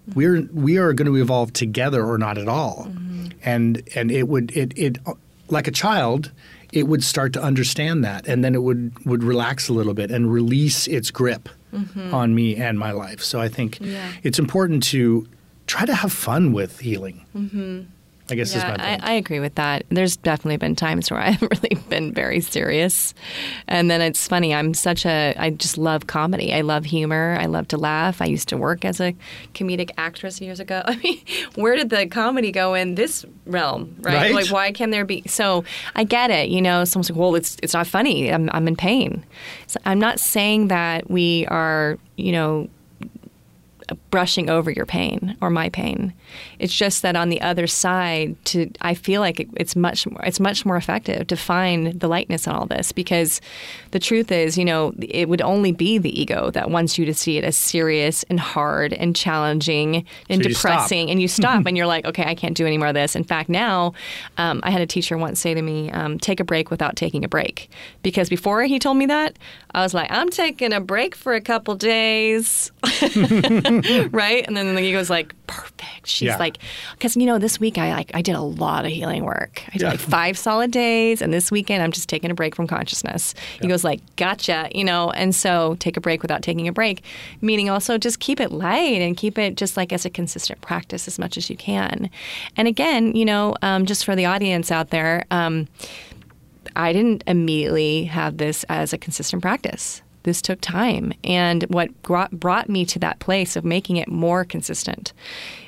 Mm-hmm. We're we are going to evolve together or not at all, mm-hmm. and and it would it it like a child it would start to understand that and then it would would relax a little bit and release its grip mm-hmm. on me and my life. So i think Yeah. it's important to try to have fun with healing mm-hmm. I guess is my Yeah, point I, I agree with that. There's definitely been times where [LAUGHS] I've really been very serious. And then it's funny, I'm such a, I just love comedy. I love humor. I love to laugh. I used to work as a comedic actress years ago. [LAUGHS] I mean, where did the comedy go in this realm, right? Right. Like, why can there be? So I get it. You know, someone's like, well, it's, it's not funny. I'm, I'm in pain. So I'm not saying that we are, you know, brushing over your pain or my pain. It's just that on the other side, to I feel like it, it's much more it's much more effective to find the lightness in all this because the truth is, you know, it would only be the ego that wants you to see it as serious and hard and challenging and So you depressing, and you [LAUGHS] stop and you're like, okay, I can't do any more of this. In fact, now um, I had a teacher once say to me, um, "Take a break without taking a break," because before he told me that, I was like, "I'm taking a break for a couple days." [LAUGHS] [LAUGHS] right? And then the ego's like, perfect. She's Yeah. like, because you know, this week I like I did a lot of healing work. I did Yeah. like five solid days, and this weekend I'm just taking a break from consciousness. He goes like, gotcha, you know, and so take a break without taking a break, meaning also just keep it light and keep it just like as a consistent practice as much as you can. And again, you know, um, just for the audience out there. Um, I didn't immediately have this as a consistent practice. This took time. And what brought, brought me to that place of making it more consistent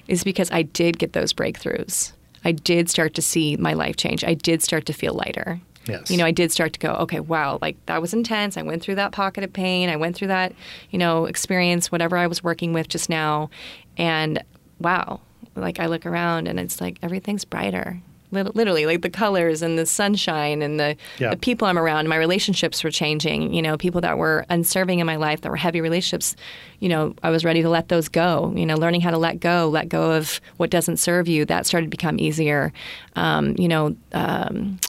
is because I did get those breakthroughs. I did start to see my life change. I did start to feel lighter. Yes. You know, I did start to go, okay, wow, like that was intense. I went through that pocket of pain. I went through that, you know, experience, whatever I was working with just now. And wow, like I look around and it's like everything's brighter. Lit- Literally, like the colors and the sunshine and the, Yeah. the people I'm around. My relationships were changing. You know, people that were unserving in my life, that were heavy relationships. You know, I was ready to let those go. You know, learning how to let go, let go of what doesn't serve you. That started to become easier. Um, you know, um,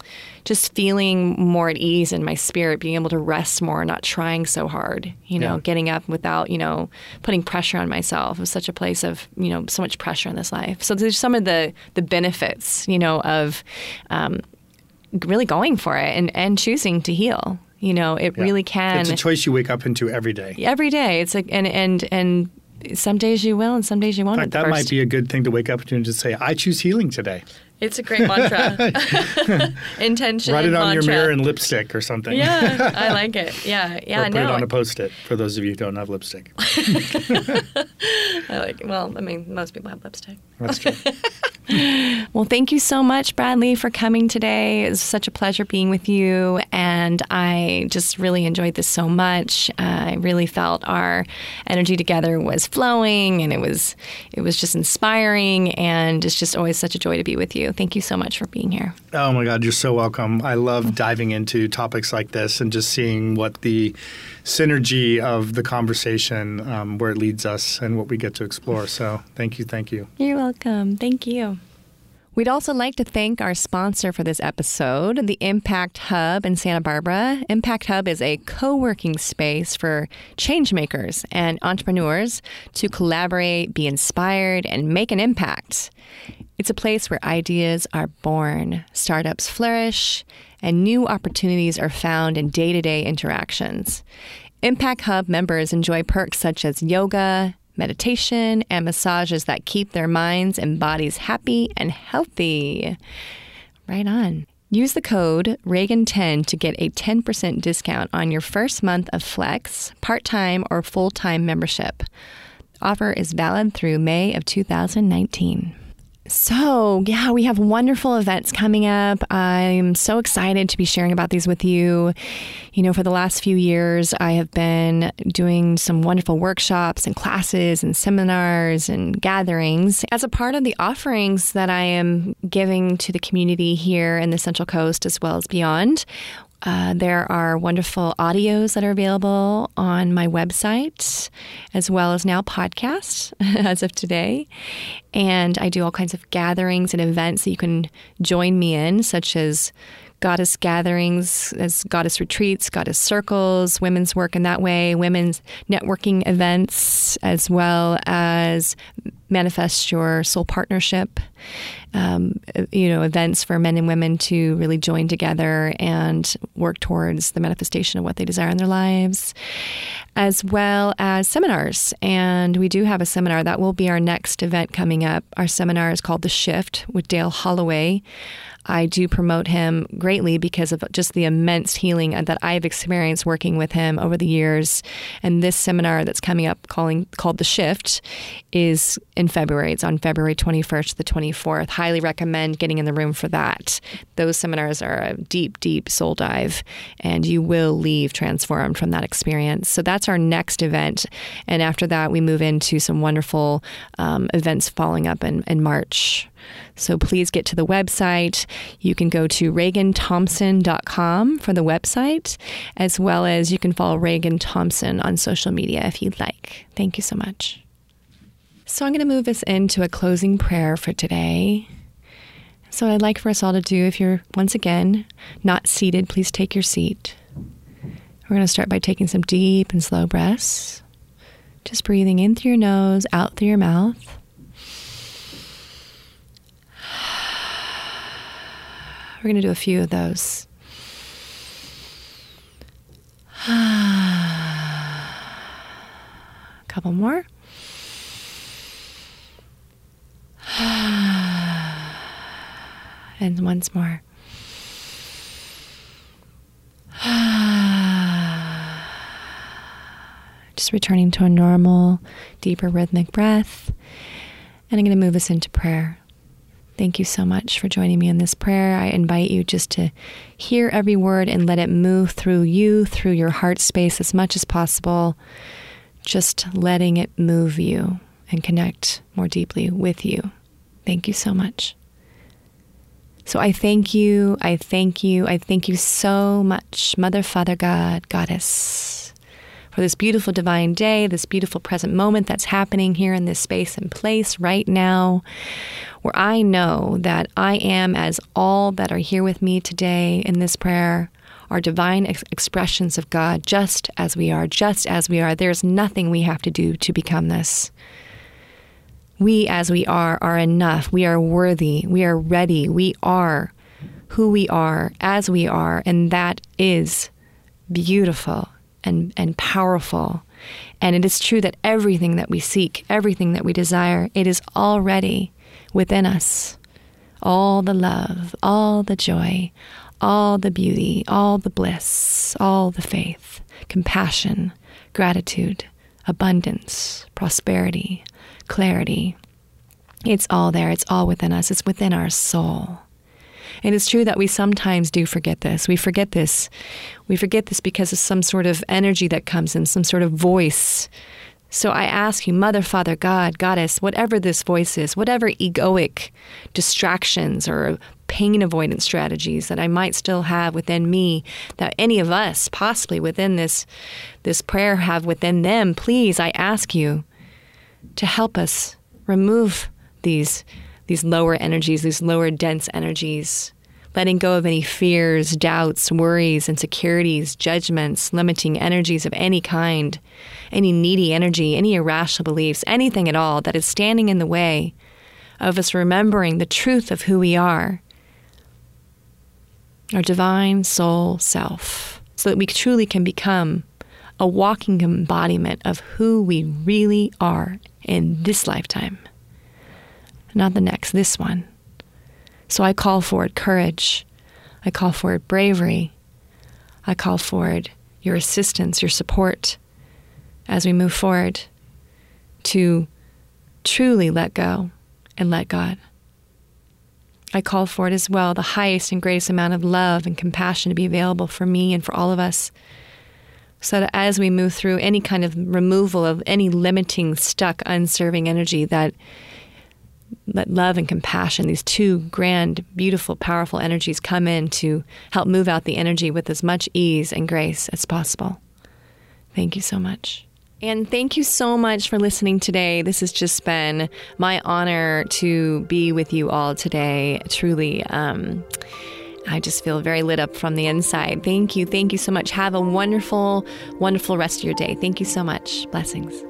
just feeling more at ease in my spirit, being able to rest more, not trying so hard. You know, Yeah. getting up without you know putting pressure on myself. It was such a place of you know so much pressure in this life. So there's some of the the benefits you know of um, really going for it and and choosing to heal. You know, it Yeah. really can It's a choice you wake up into every day. every day. It's like and and and some days you will and some days you won't. In fact, that might be a good thing to wake up to and just say, I choose healing today. It's a great mantra. [LAUGHS] [LAUGHS] Intention. Write it on mantra. your mirror in lipstick or something. Yeah, [LAUGHS] I like it. Yeah, yeah. or put no, it on a post-it for those of you who don't have lipstick. I like. Well, I mean, most people have lipstick. That's true. [LAUGHS] Well, thank you so much, Bradley, for coming today. It was such a pleasure being with you, and I just really enjoyed this so much. Uh, I really felt our energy together was flowing, and it was it was just inspiring, and it's just always such a joy to be with you. Thank you so much for being here. Oh my God, you're so welcome. I love diving into topics like this and just seeing what the synergy of the conversation, um, where it leads us, and what we get to explore. So thank you, thank you. You're welcome. Thank you. We'd also like to thank our sponsor for this episode, the Impact Hub in Santa Barbara. Impact Hub is a co working space for changemakers and entrepreneurs to collaborate, be inspired, and make an impact. It's a place where ideas are born, startups flourish, and new opportunities are found in day to day interactions. Impact Hub members enjoy perks such as yoga, meditation, and massages that keep their minds and bodies happy and healthy. Right on. Use the code Reagan10 to get a 10% discount on your first month of Flex, part time, or full time membership. Offer is valid through May of 2019. So, yeah, we have wonderful events coming up. I'm so excited to be sharing about these with you. You know, for the last few years, I have been doing some wonderful workshops and classes and seminars and gatherings as a part of the offerings that I am giving to the community here in the Central Coast as well as beyond. Uh, there are wonderful audios that are available on my website, as well as now podcasts [LAUGHS] as of today. And I do all kinds of gatherings and events that you can join me in, such as goddess gatherings, as goddess retreats, goddess circles, women's work in that way, women's networking events, as well as manifest your soul partnership. Um, you know, events for men and women to really join together and work towards the manifestation of what they desire in their lives, as well as seminars. And we do have a seminar that will be our next event coming up. Our seminar is called The Shift with Dale Holloway. I do promote him greatly because of just the immense healing that I've experienced working with him over the years. And this seminar that's coming up calling called The Shift is in February. It's on February 21st to the 24th. Highly recommend getting in the room for that. Those seminars are a deep, deep soul dive, and you will leave transformed from that experience. So that's our next event. And after that, we move into some wonderful um, events following up in, in March. So please get to the website. You can go to reaganthompson.com for the website, as well as you can follow Reagan Thompson on social media if you'd like. Thank you so much. So I'm going to move us into a closing prayer for today. So I'd like for us all to do, if you're once again not seated, please take your seat. We're going to start by taking some deep and slow breaths. Just breathing in through your nose, out through your mouth. We're going to do a few of those. a [SIGHS] couple more. [SIGHS] and once more. [SIGHS] Just returning to a normal, deeper rhythmic breath. And I'm going to move us into prayer. Thank you so much for joining me in this prayer. I invite you just to hear every word and let it move through you, through your heart space as much as possible. Just letting it move you and connect more deeply with you. Thank you so much. So I thank you, I thank you, I thank you so much, Mother, Father, God, Goddess, for this beautiful divine day, this beautiful present moment that's happening here in this space and place right now, where I know that I am as all that are here with me today in this prayer are divine ex- expressions of God, just as we are, just as we are. There's nothing we have to do to become this. We, as we are, are enough. We are worthy. We are ready. We are who we are, as we are. And that is beautiful and, and powerful. And it is true that everything that we seek, everything that we desire, it is already within us, all the love, all the joy, all the beauty, all the bliss, all the faith, compassion, gratitude, abundance, prosperity, clarity. It's all there. It's all within us. It's within our soul. And it's true that we sometimes do forget this. We forget this. We forget this because of some sort of energy that comes in, some sort of voice. So I ask you, Mother, Father, God, Goddess, whatever this voice is, whatever egoic distractions or pain avoidance strategies that I might still have within me, that any of us possibly within this this prayer have within them, please, I ask you to help us remove these these lower energies, these lower dense energies, letting go of any fears, doubts, worries, insecurities, judgments, limiting energies of any kind, any needy energy, any irrational beliefs, anything at all that is standing in the way of us remembering the truth of who we are, our divine soul self, so that we truly can become a walking embodiment of who we really are in this lifetime not the next, this one. So I call forward courage. I call forward bravery. I call forward your assistance, your support as we move forward to truly let go and let God. I call for it as well the highest and greatest amount of love and compassion to be available for me and for all of us. So that as we move through any kind of removal of any limiting, stuck, unserving energy that let love and compassion, these two grand, beautiful, powerful energies come in to help move out the energy with as much ease and grace as possible. Thank you so much. And thank you so much for listening today. This has just been my honor to be with you all today. Truly, um, I just feel very lit up from the inside. Thank you. Thank you so much. Have a wonderful, wonderful rest of your day. Thank you so much. Blessings.